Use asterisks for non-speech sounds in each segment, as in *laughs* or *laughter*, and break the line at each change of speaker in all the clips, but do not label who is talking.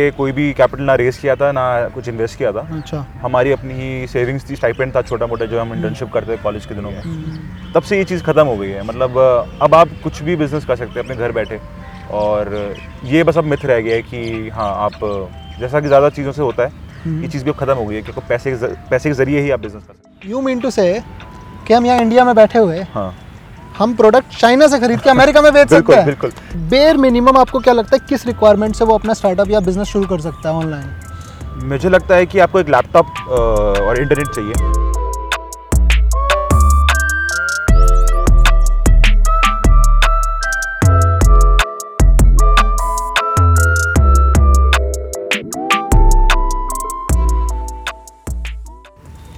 ये कोई भी कैपिटल ना रेस किया था ना कुछ इन्वेस्ट किया था।
अच्छा।
हमारी अपनी ही सेविंग्स थी स्टाइपेंड था छोटा मोटा जो हम इंटर्नशिप करते थे कॉलेज के दिनों में।
हम्म,
तब से ये चीज़ ख़त्म हो गई है। मतलब अब आप कुछ भी बिज़नेस कर सकते हैं अपने घर बैठे। और ये बस अब मिथ रह गया है कि हाँ आप जैसा कि ज़्यादा चीज़ों से होता है
हम्म।
ये चीज़ भी अब ख़त्म हो गई है क्योंकि पैसे पैसे के ज़रिए ही आप बिज़नेस कर सकते हैं।
यू मीन टू से कि हम यहाँ इंडिया में बैठे हुए
हाँ।
हम प्रोडक्ट चाइना से खरीद के अमेरिका में बेच सकते हैं।
बिल्कुल।
बेर मिनिमम आपको क्या लगता है किस रिक्वायरमेंट से वो अपना स्टार्टअप या बिज़नेस शुरू कर सकता है ऑनलाइन
मुझे लगता है कि आपको एक लैपटॉप और इंटरनेट चाहिए।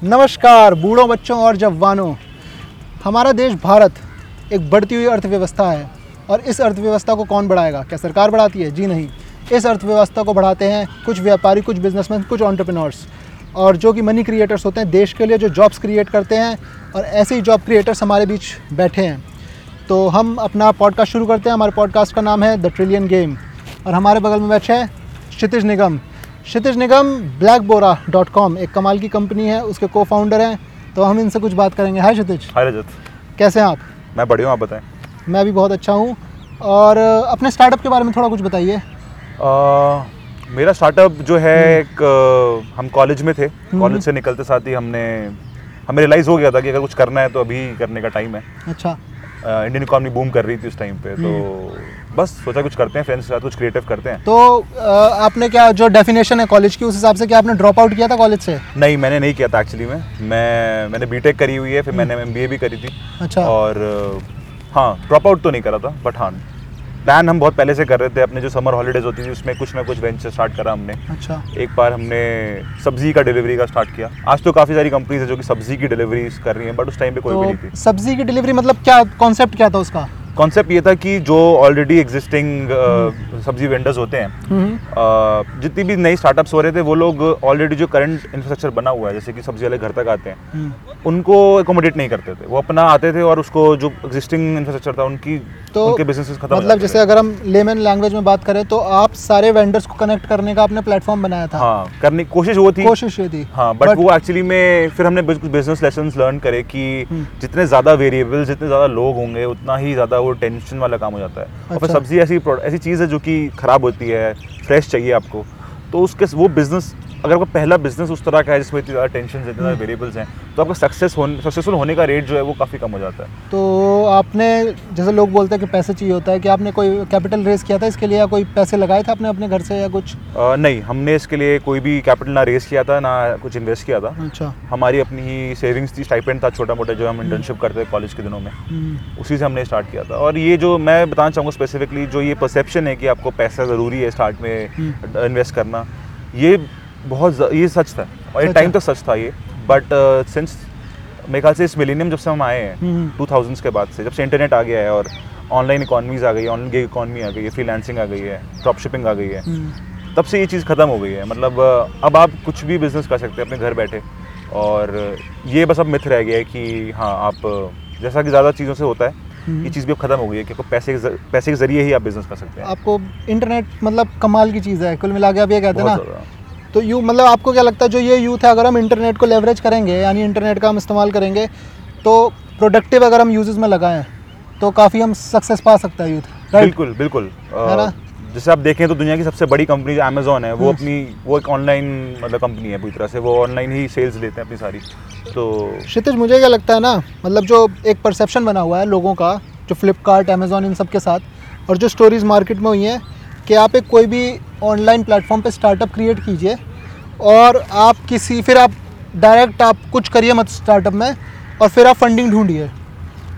नमस्कार बूढ़ों बच्चों और जवानों। हमारा देश भारत एक बढ़ती हुई अर्थव्यवस्था है। और इस अर्थव्यवस्था को कौन बढ़ाएगा? क्या सरकार बढ़ाती है? जी नहीं। इस अर्थव्यवस्था को बढ़ाते हैं कुछ व्यापारी कुछ बिजनेसमैन कुछ ऑन्टरप्रिनर्स और जो कि मनी क्रिएटर्स होते हैं देश के लिए जो जॉब्स क्रिएट करते हैं और ऐसे ही जॉब क्रिएटर्स हमारे बीच बैठे हैं। तो हम अपना पॉडकास्ट शुरू करते हैं। हमारे पॉडकास्ट का नाम है द ट्रिलियन गेम और हमारे बगल में बैठे हैं क्षितिज निगम। क्षितिज निगम ब्लैक बोरा डॉट कॉम एक कमाल की कंपनी है उसके को फाउंडर हैं। तो हम इनसे कुछ बात करेंगे। हाय क्षितिज।
हाय रजत।
कैसे हैं आप?
मैं बढ़िया हूँ आप बताएँ।
मैं भी बहुत अच्छा हूँ। और अपने स्टार्टअप के बारे में थोड़ा कुछ बताइए।
मेरा स्टार्टअप जो है एक हम कॉलेज में थे। कॉलेज से निकलते साथ ही हमने हमें रियलाइज़ हो गया था कि अगर कुछ करना है तो अभी करने का टाइम है।
अच्छा।
इंडियन इकॉनमी बूम कर रही थी उस टाइम पे तो बस सोचा कुछ करते हैं फ्रेंड्स के साथ कुछ क्रिएटिव करते हैं।
तो आपने क्या जो डेफिनेशन है कॉलेज की उस हिसाब से क्या आपने ड्रॉप आउट किया था कॉलेज से?
नहीं मैंने नहीं किया था एक्चुअली में। मैं मैंने बीटेक करी हुई है फिर मैंने एमबीए भी करी थी।
अच्छा।
और हाँ ड्रॉप आउट तो नहीं करा था बट हाँ प्लान हम बहुत पहले से कर रहे थे अपने जो समर हॉलीडेज होती थी उसमें कुछ ना कुछ वेंचर स्टार्ट करा हमने।
अच्छा।
एक बार हमने सब्ज़ी का डिलीवरी का स्टार्ट किया। आज तो काफ़ी सारी कंपनीज़ है जो कि सब्ज़ी की डिलीवरी कर रही हैं बट उस टाइम पे कोई तो भी नहीं थी।
सब्ज़ी की डिलीवरी मतलब क्या कॉन्सेप्ट क्या था उसका?
कॉन्सेप्ट ये था कि जो ऑलरेडी एग्जिस्टिंग सब्ज़ी वेंडर्स होते हैं
हम्म,
जितनी भी नई स्टार्टअप्स हो रहे थे वो लोग ऑलरेडी जो करंट इंफ्रास्ट्रक्चर बना हुआ है जैसे कि सब्ज़ी वाले घर तक आते हैं
हम्म।
उनको एकोमोडेट नहीं करते थे। वो अपना आते थे और उसको जो एग्जिस्टिंग इंफ्रास्ट्रक्चर था उनकी
तो
उनके बिजनेसेस खत्म
मतलब जैसे अगर हम लेमन लैंग्वेज में बात करें तो आप सारे वेंडर्स को कनेक्ट करने का आपने प्लेटफॉर्म बनाया था।
हाँ करने की कोशिश वो थी।
कोशिश ये थी।
हाँ बट वो एक्चुअली में फिर हमने कुछ बिज़नेस लेसन लर्न करे कि
हम्म।
जितने ज़्यादा वेरिएबल जितने ज़्यादा लोग होंगे उतना ही ज़्यादा वो टेंशन वाला काम हो जाता है अच्छा। और फिर
अच्छा।
सब्ज़ी ऐसी ऐसी चीज़ है जो कि ख़राब होती है फ्रेश चाहिए आपको तो उसके वो बिज़नेस अगर आपका पहला बिज़नेस उस तरह का है जिसमें इतनी ज़्यादा टेंशन इतने ज़्यादा वेरिएबल्स हैं तो आपका सक्सेस होने सक्सेसफुल होने का रेट जो है वो काफ़ी कम हो जाता है।
तो आपने जैसे लोग बोलते हैं कि पैसे चाहिए होता है कि आपने कोई कैपिटल रेस किया था इसके लिए या कोई पैसे लगाए थे आपने अपने घर से या कुछ?
अ, नहीं हमने इसके लिए कोई भी कैपिटल ना रेस किया था ना कुछ इन्वेस्ट किया था।
अच्छा।
हमारी अपनी ही सेविंग्स थी स्टाइपेंट था छोटा मोटा जो हम इंटर्नशिप करते थे कॉलेज के दिनों में।
हम्म,
उसी से हमने स्टार्ट किया था। और ये जो मैं बताना चाहूँगा स्पेसिफिकली जो ये परसेप्शन है कि आपको पैसा ज़रूरी है स्टार्ट में इन्वेस्ट करना ये बहुत ये सच था। और एक टाइम। तक सच था ये। बट सिंस मेरे ख्याल से इस मिलीनियम जब से हम आए हैं
हम्म,
टू थाउजेंड्स के बाद से जब से इंटरनेट आ गया है और ऑनलाइन इकॉनमीज आ गई है ऑनलाइन इकॉनमी आ गई है फ्रीलांसिंग आ गई है ड्रॉप शिपिंग आ गई है
हम्म।
तब से ये चीज़ ख़त्म हो गई है। मतलब अब आप कुछ भी बिज़नेस कर सकते हैं अपने घर बैठे। और ये बस अब मिथ रह गया है कि हाँ आप जैसा कि ज़्यादा चीज़ों से होता है
हम्म।
ये चीज़ भी अब ख़त्म हो गई है क्योंकि पैसे के पैसे के ज़रिए ही आप बिज़नेस कर सकते हैं।
आपको इंटरनेट मतलब कमाल की चीज़ है। कुल मिला के आप ये कहते हैं ना तो यू मतलब आपको क्या लगता है जो ये यूथ है अगर हम इंटरनेट को लेवरेज करेंगे यानी इंटरनेट का हम इस्तेमाल करेंगे तो प्रोडक्टिव अगर हम यूजेस में लगाएँ तो काफ़ी हम सक्सेस पा सकता है यूथ
बिल्कुल बिल्कुल
है ना?
जैसे आप देखें तो दुनिया की सबसे बड़ी कंपनी जो अमेजोन है वो
हम्म।
अपनी वो एक ऑनलाइन मतलब कंपनी है पूरी तरह से वो ऑनलाइन ही सेल्स लेते हैं अपनी सारी तो
क्षितिज मुझे क्या लगता है ना मतलब जो एक परसेप्शन बना हुआ है लोगों का जो फ्लिपकार्ट अमेजोन इन सब के साथ और जो स्टोरीज मार्केट में हुई हैं कि आप एक कोई भी ऑनलाइन प्लेटफॉर्म पे स्टार्टअप क्रिएट कीजिए और आप किसी, फिर आप डायरेक्ट आप कुछ करिए मत स्टार्टअप में और फिर आप फंडिंग ढूंढिए।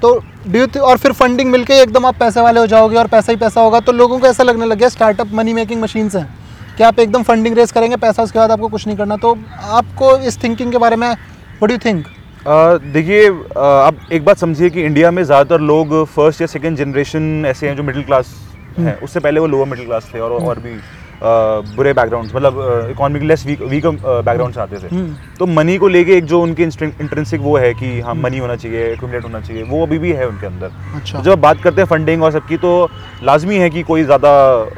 तो ड्यू और फिर फंडिंग मिलके एकदम आप पैसे वाले हो जाओगे और पैसा ही पैसा होगा। तो लोगों को ऐसा लगने लग गया स्टार्टअप मनी मेकिंग मशीन्स हैं कि आप एकदम फंडिंग रेस करेंगे, पैसा उसके बाद आपको कुछ नहीं करना। तो आपको इस थिंकिंग के बारे में वट यू थिंक
देखिए आप एक बात समझिए कि इंडिया में ज़्यादातर लोग फ़र्स्ट या सेकेंड जनरेशन ऐसे हैं जो मिडिल क्लास हैं। उससे पहले वो लोअर मिडिल क्लास थे और और भी बुरे बैकग्राउंड मतलब economic less weak weak background से आते थे।
हम्म।
तो मनी को लेके एक जो उनके इंट्रेंसिक वो है कि हाँ मनी होना चाहिए एक्यूमुलेट होना चाहिए वो अभी भी है उनके अंदर।
अच्छा।
तो जब बात करते हैं फंडिंग और सबकी तो लाजमी है कि कोई ज़्यादा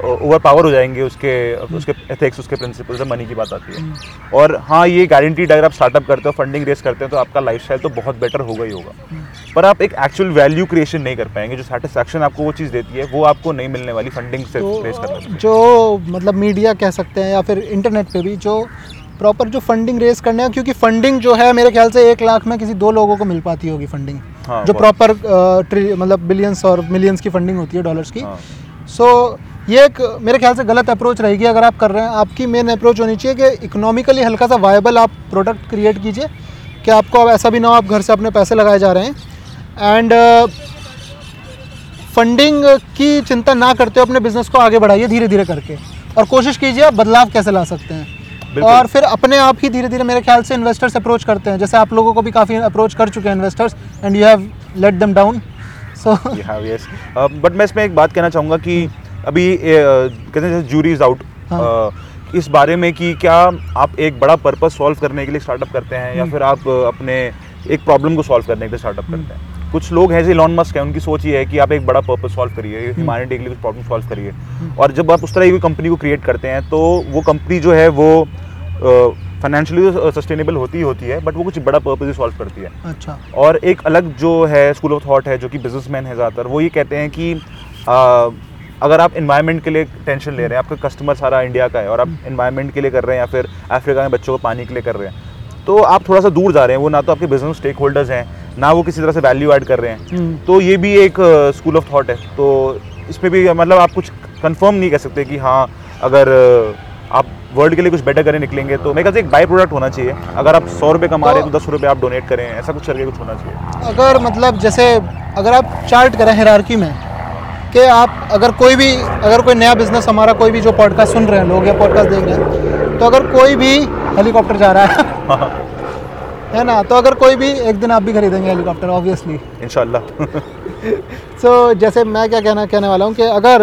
ओवर पावर हो जाएँगे उसके उसके एथिक्स उसके प्रिंसिपल से मनी की बात आती है। और हाँ ये गारंटीड अगर आप स्टार्टअप करते हो फंडिंग रेस करते हैं तो आपका लाइफ तो बहुत बेटर होगा ही होगा। पर आप एक एक्चुअल वैल्यू क्रिएशन नहीं कर पाएँगे जो सेटिस्फैक्शन आपको वो चीज़ देती है वो आपको नहीं मिलने वाली फंडिंग से रेस करने
तो जो मतलब मीडिया कह सकते हैं या फिर इंटरनेट पे भी जो प्रॉपर जो फंडिंग रेस करने हैं क्योंकि फंडिंग जो है मेरे ख्याल से एक लाख में किसी दो लोगों को मिल पाती होगी फंडिंग
हाँ,
जो। प्रॉपर मतलब बिलियंस और मिलियंस की फंडिंग होती है डॉलर्स की सो
हाँ।
सो ये एक मेरे ख्याल से गलत अप्रोच रहेगी अगर आप कर रहे हैं आपकी मेन अप्रोच होनी चाहिए कि इकोनॉमिकली हल्का सा वायबल आप प्रोडक्ट क्रिएट कीजिए कि आपको अब ऐसा भी ना हो आप घर से अपने पैसे लगाए जा रहे हैं एंड फंडिंग की चिंता ना करते हो अपने बिज़नेस को आगे बढ़ाइए धीरे धीरे करके और कोशिश कीजिए आप बदलाव कैसे ला सकते हैं। और फिर अपने आप ही धीरे धीरे मेरे ख्याल से इन्वेस्टर्स अप्रोच करते हैं। जैसे आप लोगों को भी काफ़ी अप्रोच कर चुके हैं investors and you have let them down so
yes but मैं इसमें एक बात कहना चाहूँगा कि अभी कहते हैं जूरी इज़ आउट। इस बारे में कि क्या आप एक बड़ा पर्पस सॉल्व करने के लिए स्टार्टअप करते हैं या फिर आप अपने एक प्रॉब्लम को सॉल्व करने के लिए स्टार्टअप करते हैं? कुछ लोग हैं जैसे इलॉन मस्क है उनकी सोच ये है कि आप एक बड़ा पर्पज सॉल्व करिए ह्यूमैनिटी के लिए कुछ प्रॉब्लम सॉल्व करिए। और जब आप उस तरह की कंपनी को क्रिएट करते हैं तो वो कंपनी जो है वो फाइनेंशियली सस्टेनेबल होती ही होती है बट वो कुछ बड़ा पर्पज ही सॉल्व करती है।
अच्छा।
और एक अलग जो है स्कूल ऑफ़ थॉट है जो कि बिजनेसमैन है ज़्यादातर वो ये कहते हैं कि आ, अगर आप इन्वायरमेंट के लिए टेंशन ले रहे हैं आपका कस्टमर सारा इंडिया का है और आप इन्वायरमेंट के लिए कर रहे हैं या फिर अफ्रीका में बच्चों को पानी के लिए कर रहे हैं तो आप थोड़ा सा दूर जा रहे हैं वो ना तो आपके बिज़नेस स्टेक होल्डर्स हैं ना वो किसी तरह से वैल्यू ऐड कर रहे हैं।
हम्म।
तो ये भी एक स्कूल ऑफ़ थॉट है। तो इसमें भी मतलब आप कुछ कंफर्म नहीं कर सकते कि हाँ अगर आप वर्ल्ड के लिए कुछ बेटर करने निकलेंगे तो मेरे ख्याल से एक बाई प्रोडक्ट होना चाहिए। अगर आप सौ रुपये कमा रहे हैं तो दस रुपये आप डोनेट करें ऐसा कुछ करके कुछ होना चाहिए।
अगर मतलब जैसे अगर आप चार्ट करें हिरारकी में कि आप अगर कोई भी अगर कोई नया बिज़नेस हमारा कोई भी जो पॉडकास्ट सुन रहे हैं लोग या पॉडकास्ट देख रहे हैं तो अगर कोई भी हेलीकॉप्टर जा रहा है। है ना? तो अगर कोई भी एक दिन आप भी खरीदेंगे हेलीकॉप्टर ऑब्वियसली
इन
सो जैसे मैं क्या कहना कहने वाला हूँ कि अगर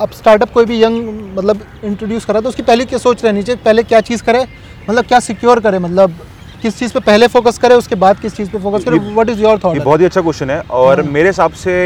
अब स्टार्टअप कोई भी यंग मतलब इंट्रोड्यूस करा तो उसकी पहले क्या सोच रहनी चाहिए पहले क्या चीज़ करे? मतलब क्या सिक्योर करे? मतलब किस चीज़ पे पहले फोकस करे उसके बाद किस चीज़ पे फोकस करे?
वट
व्हाट इज़ योर
ये
थॉट
बहुत ही अच्छा क्वेश्चन है और
हाँ।
मेरे हिसाब से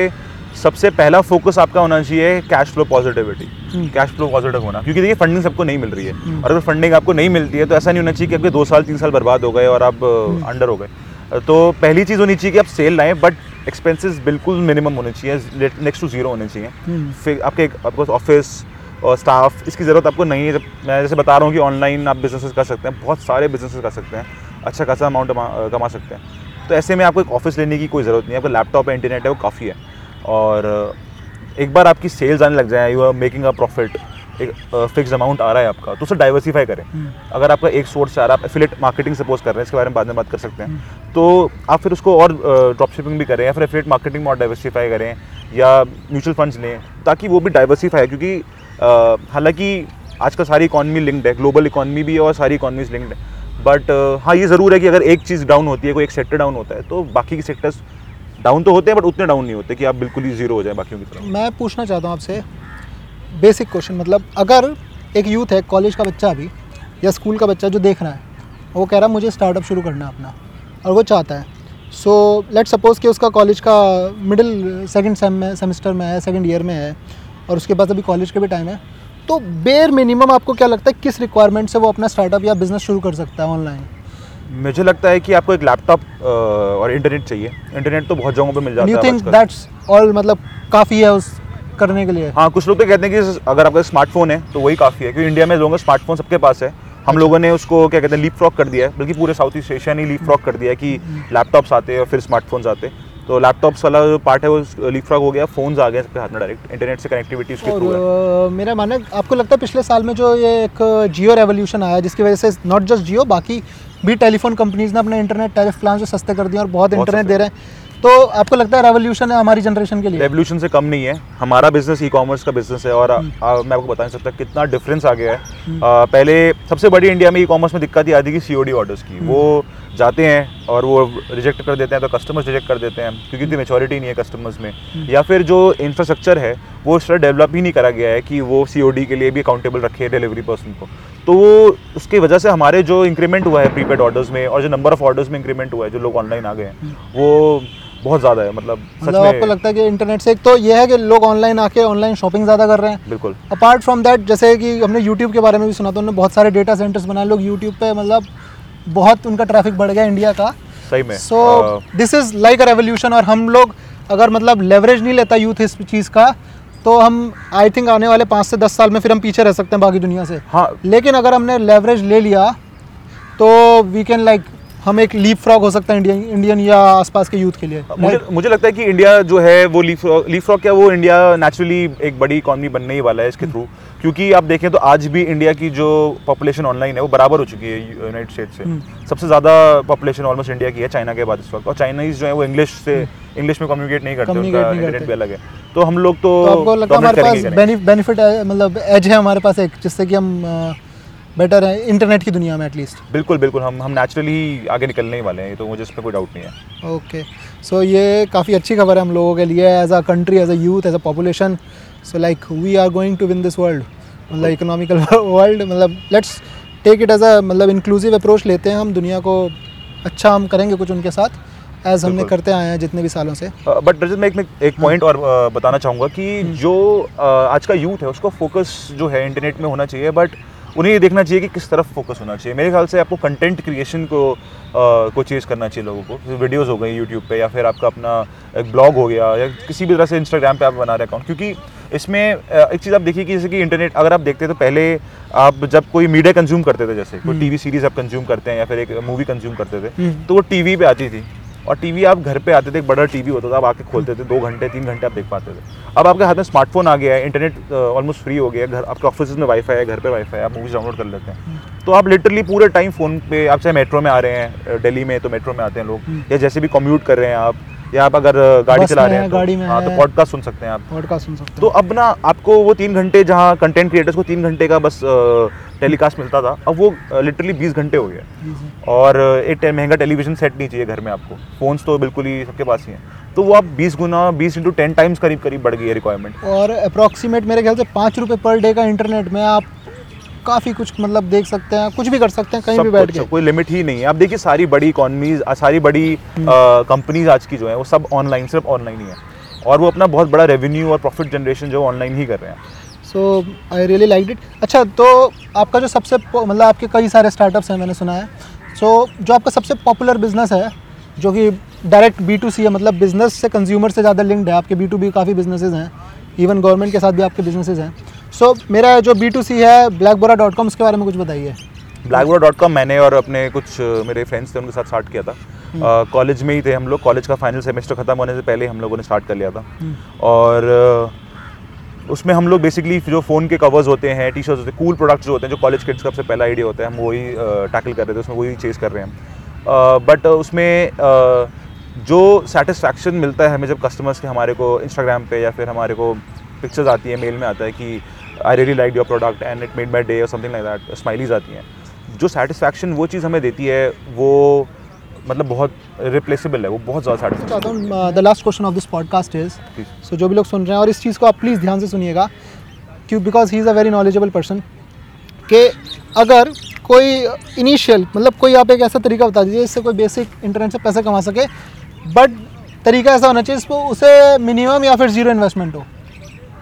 सबसे पहला फोकस आपका होना चाहिए cash flow positivity
hmm.
Cash flow positive होना। क्योंकि देखिए फंडिंग सबको नहीं मिल रही है। और अगर फंडिंग आपको नहीं मिलती है तो ऐसा नहीं होना चाहिए कि आपके दो साल तीन साल बर्बाद हो गए और आप
हम्म।
अंडर हो गए। तो पहली चीज़ होनी चाहिए कि आप सेल लाएँ बट एक्सपेंसेस बिल्कुल मिनिमम होने चाहिए। नेक्स्ट टू ज़ीरो होने चाहिए।
हम्म।
फिर आपके आपको ऑफ़िस और स्टाफ इसकी ज़रूरत आपको नहीं है। जब मैं जैसे बता रहा हूँ कि ऑनलाइन आप बिजनेसेस कर सकते हैं बहुत सारे बिजनेसेस कर सकते हैं। अच्छा खासा अमाउंट कमा सकते हैं। तो ऐसे में आपको एक ऑफ़िस लेने की कोई ज़रूरत नहीं है। आपका लैपटॉप है इंटरनेट है वो काफ़ी है। और एक बार आपकी सेल्स आने लग जाए you are making a profit एक फिक्स अमाउंट आ रहा है आपका तो उसे डाइवर्सीफाई करें। अगर आपका एक सोर्स से आ रहा है आप एफिलेट मार्केटिंग सपोज़ कर रहे हैं इसके बारे में बाद में बात कर सकते हैं। तो आप फिर उसको और ड्रॉप शिपिंग भी करें या फिर एफिलेट मार्केटिंग में और डाइवर्सीफाई करें या म्यूचुअल फंड्स लें ताकि वो भी डाइवर्सीफाई है क्योंकि हालाँकि आजकल सारी इकॉनमी लिंक्ड है ग्लोबल इकॉनमी भी है और सारी इकॉनमीज लिंक्ड है। बट हाँ ये ज़रूर है कि अगर एक चीज़ डाउन होती है कोई एक सेक्टर डाउन होता है तो बाकी के सेक्टर्स डाउन तो होते हैं बट उतने डाउन नहीं होते कि आप बिल्कुल ही ज़ीरो हो जाए बाकियों की तरह
मैं पूछना चाहता हूँ आपसे बेसिक क्वेश्चन मतलब अगर एक यूथ है कॉलेज का बच्चा अभी, या स्कूल का बच्चा जो देख रहा है, वो कह रहा है, मुझे स्टार्टअप शुरू करना अपना। और वो चाहता है। सो लेट सपोज़ कि उसका कॉलेज का मिडिल सेकंड सेम में सेमेस्टर में है सेकंड ईयर में है, और उसके पास अभी कॉलेज के भी टाइम है तो बेर मिनिमम आपको क्या लगता है, किस रिक्वायरमेंट से वो अपना स्टार्टअप या बिज़नेस शुरू कर सकता है ऑनलाइन
मुझे लगता है कि आपको एक लैपटॉप और इंटरनेट चाहिए। इंटरनेट तो बहुत जगहों पे मिल जाता है
ऑल मतलब काफ़ी है उस करने के लिए?
हाँ कुछ लोग तो कहते हैं कि अगर आपका स्मार्टफ़ोन है तो वही काफ़ी है क्योंकि इंडिया में लोगों का स्मार्टफ़ोन सबके पास है। हम लोगों ने उसको क्या कहते हैं लीप फ्रॉक कर दिया है बल्कि पूरे साउथ ईस्ट एशिया ने लीप फ्रॉक कर दिया है कि लैपटॉप्स आते हैं और फिर स्मार्टफोन्स आते हैं। तो लैपटॉप्स वाला जो पार्ट है वो लीप फ्रॉक हो गया फ़ोन्स आ गए सबके हाथ में डायरेक्ट इंटरनेट से कनेक्टिविटी उसके थ्रू है।
मेरा मानना है आपको लगता है पिछले साल में जो ये एक जियो रेवोल्यूशन आया जिसकी वजह से नॉट जस्ट जियो बाकी भी टेलीफोन कंपनीज़ ने अपने इंटरनेट टैरिफ प्लान जो सस्ते कर दिए और बहुत
बहुत
इंटरनेट दे रहे हैं। तो आपको लगता है रेवोल्यूशन है हमारी जनरेशन के लिए?
रेवोल्यूशन से कम नहीं है। हमारा बिज़नेस ई कॉमर्स का बिज़नेस है और आ, आ, मैं आपको बता नहीं सकता कितना डिफरेंस आ गया है। आ, पहले सबसे बड़ी इंडिया में ई कॉमर्स में दिक्कत ये आती थी सी ऑर्डर्स की। वो जाते हैं और वो रिजेक्ट कर देते हैं तो कस्टमर्स रिजेक्ट कर देते हैं क्योंकि इतनी मेचोरिटी नहीं है कस्टमर्स में। या फिर जो इंफ्रास्ट्रक्चर है वो इस तरह डेवलप ही नहीं करा गया है कि वो सीओडी के लिए भी अकाउंटेबल रखे डिलीवरी पर्सन को। तो वो उसकी वजह से हमारे जो इंक्रीमेंट हुआ है प्रीपेड ऑर्डर्स में और जो नंबर ऑफ़ ऑर्डर्स में इंक्रीमेंट हुआ है जो लोग ऑनलाइन आ गए हैं वो बहुत ज़्यादा है मतलब सच
मतलब आपको लगता है कि इंटरनेट से एक तो ये है कि लोग ऑनलाइन आके ऑनलाइन शॉपिंग ज़्यादा कर रहे हैं।
बिल्कुल।
अपार्ट फ्रॉम दैट जैसे कि हमने यूट्यूब के बारे में भी सुना था उन्होंने बहुत सारे डेटा सेंटर्स बनाए लोग यूट्यूब पे मतलब बहुत उनका ट्रैफ़िक बढ़ गया इंडिया का।
सही में
so this is like a revolution और हम लोग अगर मतलब लेवरेज नहीं लेता यूथ इस चीज़ का तो हम आई थिंक आने वाले पाँच से दस साल में फिर हम पीछे रह सकते हैं बाकी दुनिया से।
हाँ।
लेकिन अगर हमने लेवरेज ले लिया तो वी कैन लाइक हम एक लीप फ्रॉग हो सकता है इंडियन इंडियन या आसपास के यूथ के लिए
मुझे मुझे लगता है कि इंडिया जो है वो लीफ लीफ रॉक क्या वो इंडिया नेचुरली एक बड़ी इकॉनमी बनने ही वाला है इसके थ्रू क्योंकि आप देखें तो आज भी इंडिया की जो पॉपुलेशन ऑनलाइन है वो बराबर हो चुकी है यूनाइटेड स्टेट से। सबसे ज़्यादा पॉपुलेशन ऑलमोस्ट इंडिया की है चाइना के बाद इस वक्त। और चाइनीज़ जो है वो इंग्लिश से इंग्लिश में कम्युनिकेट नहीं करते उनका इंटरनेट भी अलग है। तो हम लोग तो
तो आपको लगता है हमारे पास। बेनिफिट है मतलब एज है हमारे पास एक जिससे कि हम बेटर है इंटरनेट की दुनिया में एटलीस्ट
बिल्कुल बिल्कुल हम हम नेचुरली आगे निकलने ही वाले हैं तो मुझे इस पर कोई डाउट नहीं है।
ओके सो ये काफ़ी अच्छी खबर है हम लोगों के लिए as a country as a youth as a population so like we are going to win this world मतलब इकोनॉमिकल वर्ल्ड *laughs* मतलब let's take it as a मतलब इंक्लूसिव अप्रोच लेते हैं हम दुनिया को अच्छा हम करेंगे कुछ उनके साथ एज हमने करते आए हैं जितने भी सालों से।
बट रजत मैं एक एक पॉइंट और अ, बताना चाहूँगा कि जो अ, आज का यूथ है उसको फोकस जो है इंटरनेट में होना चाहिए बट उन्हें ये देखना चाहिए कि किस तरफ़ फोकस होना चाहिए। मेरे ख्याल से आपको कंटेंट क्रिएशन को अ, को चेज़ करना चाहिए लोगों को। वीडियोस हो गई यूट्यूब पे या फिर आपका अपना एक ब्लॉग हो गया या किसी भी तरह से इंस्टाग्राम पे आप बना रहे अकाउंट क्योंकि इसमें एक चीज़ आप देखिए कि जैसे कि इंटरनेट अगर आप देखते तो पहले आप जब कोई मीडिया कंज्यूम करते थे जैसे कोई टीवी सीरीज़ आप कंज्यूम करते हैं या फिर एक मूवी कंज्यूम करते थे
हम्म।
तो वो टीवी पे आती थी। और टीवी आप घर पे आते थे एक बड़ा टीवी होता था आप आके खोलते थे दो घंटे तीन घंटे आप देख पाते थे। अब आपके हाथ में स्मार्टफ़ोन आ गया है इंटरनेट ऑलमोस्ट फ्री हो गया है घर आपके ऑफ़िस में वाईफाई है घर पे वाईफाई है आप मूवीज़ डाउनलोड कर लेते हैं। तो आप लिटरली पूरे टाइम फ़ोन पे आप चाहे मेट्रो में आ रहे हैं डेली दिल्ली में तो मेट्रो में आते हैं लोग या जैसे भी कम्यूट कर रहे हैं आप या आप अगर गाड़ी चला रहे
हैं
तो,
गाड़ी में
हाँ तो पॉडकास्ट सुन सकते हैं आप।
पॉडकास्ट सुन सकते
तो अब ना आपको वो तीन घंटे जहाँ कंटेंट क्रिएटर्स को तीन घंटे का बस टेलीकास्ट मिलता था अब वो लिटरली बीस घंटे हो गया
हैं।
और एक महँगा टेलीविज़न सेट नहीं चाहिए घर में आपको। फ़ोन्स तो बिल्कुल ही सबके पास ही हैं। तो वो आप 20 गुना 20 इंटू टेन टाइम्स करीब करीब बढ़ गई है रिक्वायरमेंट
और अप्रॉक्सीमेट मेरे ख्याल से पाँच रुपये पर डे का इंटरनेट में आप काफ़ी कुछ मतलब देख सकते हैं कुछ भी कर सकते हैं कहीं भी बैठ के।
कोई लिमिट ही नहीं है। आप देखिए सारी बड़ी इकॉनमीज सारी बड़ी कंपनीज़ आज की जो है वो सब ऑनलाइन सिर्फ़ ऑनलाइन ही है। और वो अपना बहुत बड़ा रेवेन्यू और प्रॉफिट जनरेशन जो ऑनलाइन ही कर रहे हैं।
So I really like it अच्छा तो आपका जो सबसे मतलब आपके कई सारे स्टार्टअप्स हैं मैंने सुना है। सो so, जो आपका सबसे पॉपुलर बिज़नेस है जो कि डायरेक्ट बी टू सी है मतलब बिज़नेस से कंज्यूमर से ज़्यादा लिंक्ड है आपके बी टू बी काफ़ी बिजनेसेस हैं। इवन गवर्नमेंट के साथ भी आपके बिजनेसेस हैं। सो so, मेरा जो बी टू सी है ब्लैक बोरा डॉट कॉम उसके बारे में कुछ बताइए।
ब्लैक बोरा डॉट कॉम मैंने और अपने कुछ मेरे फ्रेंड्स थे उनके साथ स्टार्ट किया था। कॉलेज में ही थे हम लोग। कॉलेज का फाइनल सेमेस्टर खत्म होने से पहले हम लोगों ने स्टार्ट कर लिया था। और अ, उसमें हम लोग बेसिकली जो फ़ोन के कवर्स होते हैं टी शर्ट्स होते हैं कूल प्रोडक्ट्स जो होते हैं जो कॉलेज किड्स का सबसे पहला आइडिया होता है हम वही टैकल कर रहे थे उसमें वही चेज़ कर रहे हैं बट उसमें जो सेटिस्फैक्शन मिलता है हमें जब कस्टमर्स के हमारे को इंस्टाग्राम पे या फिर हमारे को पिक्चर्स आती है मेल में आता है कि I really like your product and it made my day और समथिंग लाइक दैट स्माइलीज आती हैं। जो सेटिस्फैक्शन वो चीज़ हमें देती है वो मतलब बहुत रिप्लेसेबल है वो बहुत ज़्यादा
the last question of this podcast is so जो भी लोग सुन रहे हैं और इस चीज़ को आप प्लीज़ ध्यान से सुनिएगा क्यों? Because he is a very knowledgeable person कि अगर कोई इनिशियल मतलब कोई आप एक ऐसा तरीका बता दीजिए जिससे कोई बेसिक इंटरनेट से पैसे कमा सके बट तरीका ऐसा होना चाहिए इसको उसे मिनिमम या फिर ज़ीरो इन्वेस्टमेंट हो।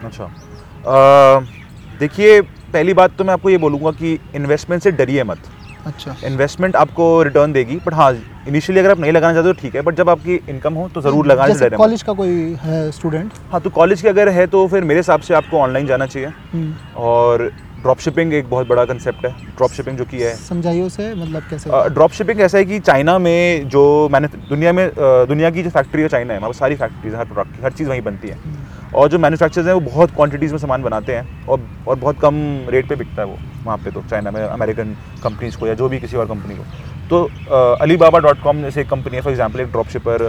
अच्छा। अ, देखिए पहली बात तो मैं आपको ये बोलूँगा कि इन्वेस्टमेंट से डरिए मत।
अच्छा।
इन्वेस्टमेंट आपको रिटर्न देगी बट हाँ इनिशियली अगर आप नहीं लगाना चाहते तो ठीक है बट जब आपकी इनकम हो तो ज़रूर लगाने मत।
कॉलेज का कोई है स्टूडेंट
हाँ तो कॉलेज के अगर है तो फिर मेरे हिसाब से आपको ऑनलाइन जाना चाहिए। और ड्रॉप शिपिंग एक बहुत बड़ा कंसेप्ट है। ड्रॉप शिपिंग जो की है।
समझाइए उसे मतलब कैसे?
ड्रॉप शिपिंग ऐसा है कि चाइना में जो मैंने दुनिया में दुनिया की जो फैक्ट्री है चाइना है वहाँ सारी फैक्ट्रीज हर प्रोडक्ट हर चीज़ वहीं बनती है। और जो मैन्युफैक्चर्स हैं, वो बहुत क्वांटिटीज़ में सामान बनाते हैं और और बहुत कम रेट पे बिकता है वो वहाँ पे तो चाइना में अमेरिकन कंपनीज़ को या जो भी किसी और कंपनी को। तो अली बाबा डॉट कॉम जैसे एक कंपनी है फॉर एग्ज़ाम्पल एक ड्रॉप शिपर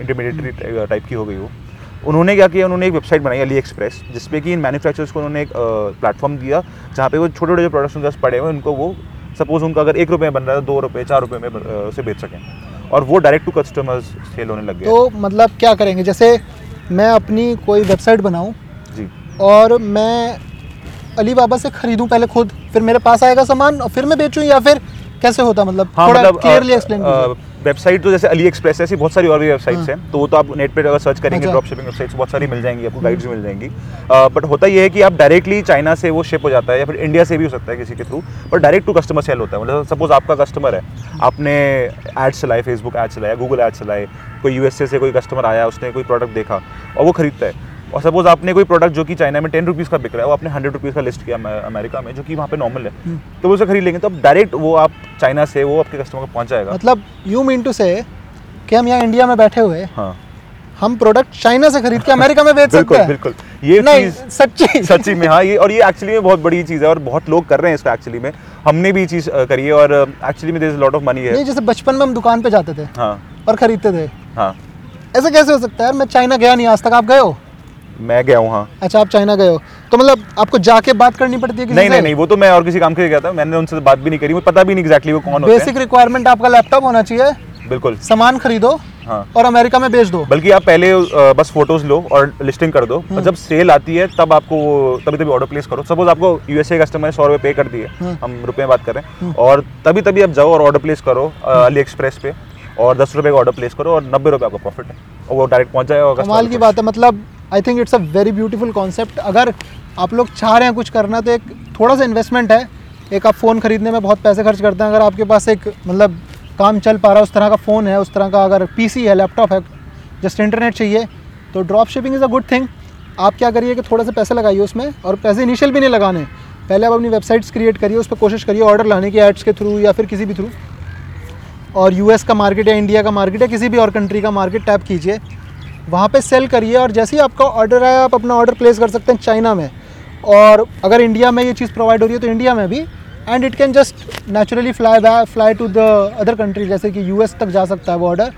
इंटरमीडिएटरी टाइप की हो गई वो उन्होंने क्या किया, उन्होंने एक वेबसाइट बनाई अली एक्सप्रेस जिसपे कि इन मैन्युफैक्चरर्स को उन्होंने एक प्लेटफॉर्म दिया, जहाँ पे वो छोटे छोटे जो प्रोडक्ट्स उनके पास पड़े हुए उनको वो सपोज़ उनका अगर एक रुपये बन रहा है, दो रुपये चार रुपये में उसे बेच सकें। और वो डायरेक्ट टू कस्टमर्स सेल होने लग गया।
तो मतलब क्या करेंगे? जैसे मैं अपनी कोई वेबसाइट बनाऊँ
जी।
और मैं अली बाबा से खरीदूँ पहले खुद फिर मेरे पास आएगा सामान और फिर मैं बेचूं या फिर कैसे होता मतलब
हाँ
थोड़ा
मतलब
क्लियरली एक्सप्लेन
वेबसाइट तो जैसे अली एक्सप्रेस ऐसी बहुत सारी और भी वेबसाइट्स हैं। तो वो तो आप नेट पे अगर सर्च करेंगे। ड्रॉप शिपिंग वेबसाइट्स बहुत सारी मिल जाएँगी आपको गाइड्स मिल जाएँगी। बट होता ये है कि आप डायरेक्टली चाइना से वो शिप हो जाता है या फिर इंडिया से भी हो सकता है किसी के थ्रू पर डायरेक्ट टू कस्टमर सेल होता है। मतलब सपोज़ आपका कस्टमर है आपने एड्स चलाए फेसबुक एड्स चलाया गूगल एड्स चलाए कोई यूएसए से कोई कस्टमर आया उसने कोई प्रोडक्ट देखा और वो खरीदता है। और सपोज़ आपने कोई प्रोडक्ट जो कि चाइना में टेन रुपीज़ का बिक रहा है वो आपने हंड्रेड रुपीज़ का लिस्ट किया अमेरिका में जो कि वहाँ पे नॉर्मल है।
हम्म।
तो वो उसे खरीद लेंगे तो अब डायरेक्ट वो आप चाइना से वो आपके कस्टमर को पहुँच जाएगा
मतलब यू मीन टू से कि हम यहाँ इंडिया में बैठे हुए
हाँ।
हम प्रोडक्ट चाइना से खरीद के अमेरिका में बेच सकते हैं?
बिल्कुल। ये
नहीं सच्ची।
सच्ची में हाँ ये और ये एक्चुअली में बहुत बड़ी चीज़ है और बहुत लोग कर रहे हैं इसको एक्चुअली में। हमने भी चीज़ करी है और एक्चुअली में लॉट ऑफ़ मनी है।
नहीं जैसे बचपन में हम दुकान पे जाते थे
हाँ।
और खरीदते थे।
हाँ।
ऐसे कैसे हो सकता है? यार मैं चाइना गया नहीं आज तक आप गए हो?
मैं गया हूँ हाँ।
अच्छा आप चाइना गए हो। तो मतलब आपको जाके बात करनी पड़ती है किसी
नहीं नहीं नहीं वो तो मैं और किसी काम के लिए गया था। मैंने उनसे बात भी नहीं करी। मुझे पता भी नहीं एग्जैक्टली वो कौन होते
बेसिक रिक्वायरमेंट आपका लैपटॉप होना चाहिए।
बिल्कुल।
सामान खरीदो
हाँ।
और अमेरिका में बेच दो।
बल्कि आप पहले बस फ़ोटोज़ लो और लिस्टिंग कर दो।
हम्म।
और जब सेल आती है तब आपको तभी तभी ऑर्डर प्लेस करो। सपोज़ आपको यूएसए कस्टमर ने सौ रुपये पे कर दिए।
हम्म।
हम रुपये में बात कर रहे हैं। और तभी तभी आप जाओ और ऑर्डर प्लेस करो अली एक्सप्रेस पे। और दस रुपये का ऑर्डर प्लेस करो और नब्बे रुपये आपका प्रॉफिट है। और वो डायरेक्ट पहुँच जाएगा
कमाल की बात है। मतलब I think it's a very beautiful concept अगर आप लोग चाह रहे हैं कुछ करना तो एक थोड़ा सा इन्वेस्टमेंट है। एक आप फ़ोन खरीदने में बहुत पैसे खर्च करते हैं। अगर आपके पास एक मतलब काम चल पा रहा है, उस तरह का फ़ोन है, उस तरह का अगर पीसी है लैपटॉप है जस्ट इंटरनेट चाहिए तो drop shipping is a good thing आप क्या करिए कि थोड़ा सा पैसे लगाइए उसमें, और पैसे इनिशियल भी नहीं लगाने। पहले आप अपनी वेबसाइट्स क्रिएट करिए, उस पर कोशिश करिए ऑर्डर लाने की एड्स के थ्रू या फिर किसी भी थ्रू और यूएस का मार्केट या इंडिया का मार्केट या किसी भी और कंट्री का मार्केट टैप कीजिए। वहाँ पे सेल करिए और जैसे ही आपका ऑर्डर आया, आप अपना ऑर्डर प्लेस कर सकते हैं चाइना में। और अगर इंडिया में ये चीज़ प्रोवाइड हो रही है तो इंडिया में भी। And it can just naturally fly back fly to the other country जैसे कि यूएस तक जा सकता है वो ऑर्डर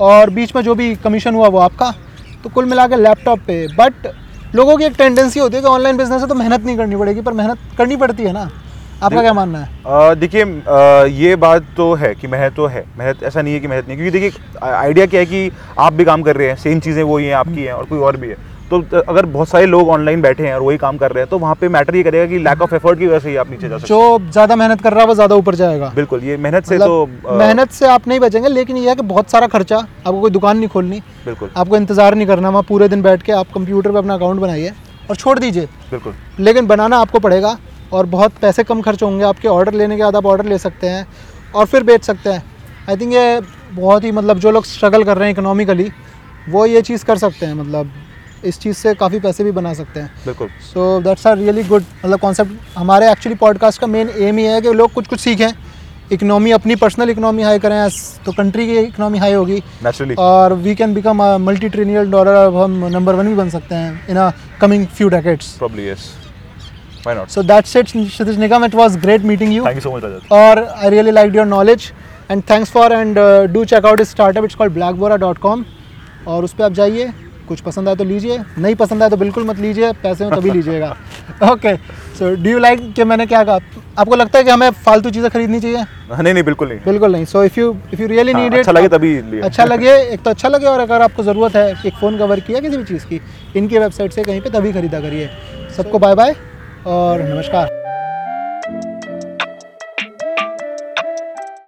और बीच में जो भी कमीशन हुआ, वो आपका। तो कुल मिला के लैपटॉप पे। बट लोगों की एक टेंडेंसी होती है कि ऑनलाइन बिज़नेस है तो मेहनत नहीं करनी पड़ेगी, पर मेहनत करनी पड़ती है ना। आपका क्या मानना है?
देखिए ये बात तो है कि मेहनत तो है। मेहनत ऐसा नहीं है कि मेहनत नहीं क्योंकि देखिए आइडिया क्या है कि आप भी काम कर रहे हैं सेम चीज़ें वही हैं आपकी हैं और कोई और भी है। तो अगर बहुत सारे लोग ऑनलाइन बैठे हैं और वही काम कर रहे हैं तो वहाँ पे मैटर ये करेगा कि लैक ऑफ़ एफर्ट की वजह से ही आप नीचे जा सकते
जो ज़्यादा मेहनत कर रहा है वो ज़्यादा ऊपर जाएगा।
बिल्कुल ये मेहनत से
मतलब
तो
मेहनत से आप नहीं बचेंगे लेकिन ये है कि बहुत सारा खर्चा आपको कोई दुकान नहीं खोलनी
बिल्कुल।
आपको इंतज़ार नहीं करना वहाँ पूरे दिन बैठ के आप कंप्यूटर पर अपना अकाउंट बनाइए और छोड़ दीजिए।
बिल्कुल।
लेकिन बनाना आपको पड़ेगा और बहुत पैसे कम खर्च होंगे। आपके ऑर्डर लेने के बाद आप ऑर्डर ले सकते हैं और फिर बेच सकते हैं। आई थिंक ये बहुत ही मतलब जो लोग स्ट्रगल कर रहे हैं इकोनॉमिकली वो ये चीज़ कर सकते हैं मतलब इस चीज़ से काफ़ी पैसे भी बना सकते हैं।
बिल्कुल।
So that's are really good मतलब कॉन्सेप्ट हमारे एक्चुअली पॉडकास्ट का मेन एम ही है कि लोग कुछ कुछ सीखें। इकनॉमी अपनी पर्सनल इकनॉमी हाई करें तो कंट्री की इकनॉमी हाई होगी।
नेचुरली
और we can become multi trillion dollar अब हम नंबर वन भी बन सकते हैं in a coming few decades
yes why not
so that's Shitish Nigam. It was great meeting you.
Thank you so much Rajat
और I really liked your knowledge. And thanks for and uh, do check out his startup. It's called blackbora.com और उस पर आप जाइए कुछ पसंद आए तो लीजिए नहीं पसंद आए तो बिल्कुल मत लीजिए पैसे हो तभी लीजिएगा। Okay so do you like कि मैंने क्या कहा? आपको लगता है कि हमें फालतू चीज़ें खरीदनी चाहिए?
नहीं नहीं बिल्कुल नहीं।
बिल्कुल नहीं। So if you if you really
हाँ,
नीड इट
अच्छा लगे तभी लिए।
अच्छा लगे एक तो अच्छा लगे और अगर आपको ज़रूरत है एक फ़ोन कवर की या किसी भी चीज़ की इनकी वेबसाइट से कहीं पे तभी खरीदा करिए। सबको बाय बाय और नमस्कार।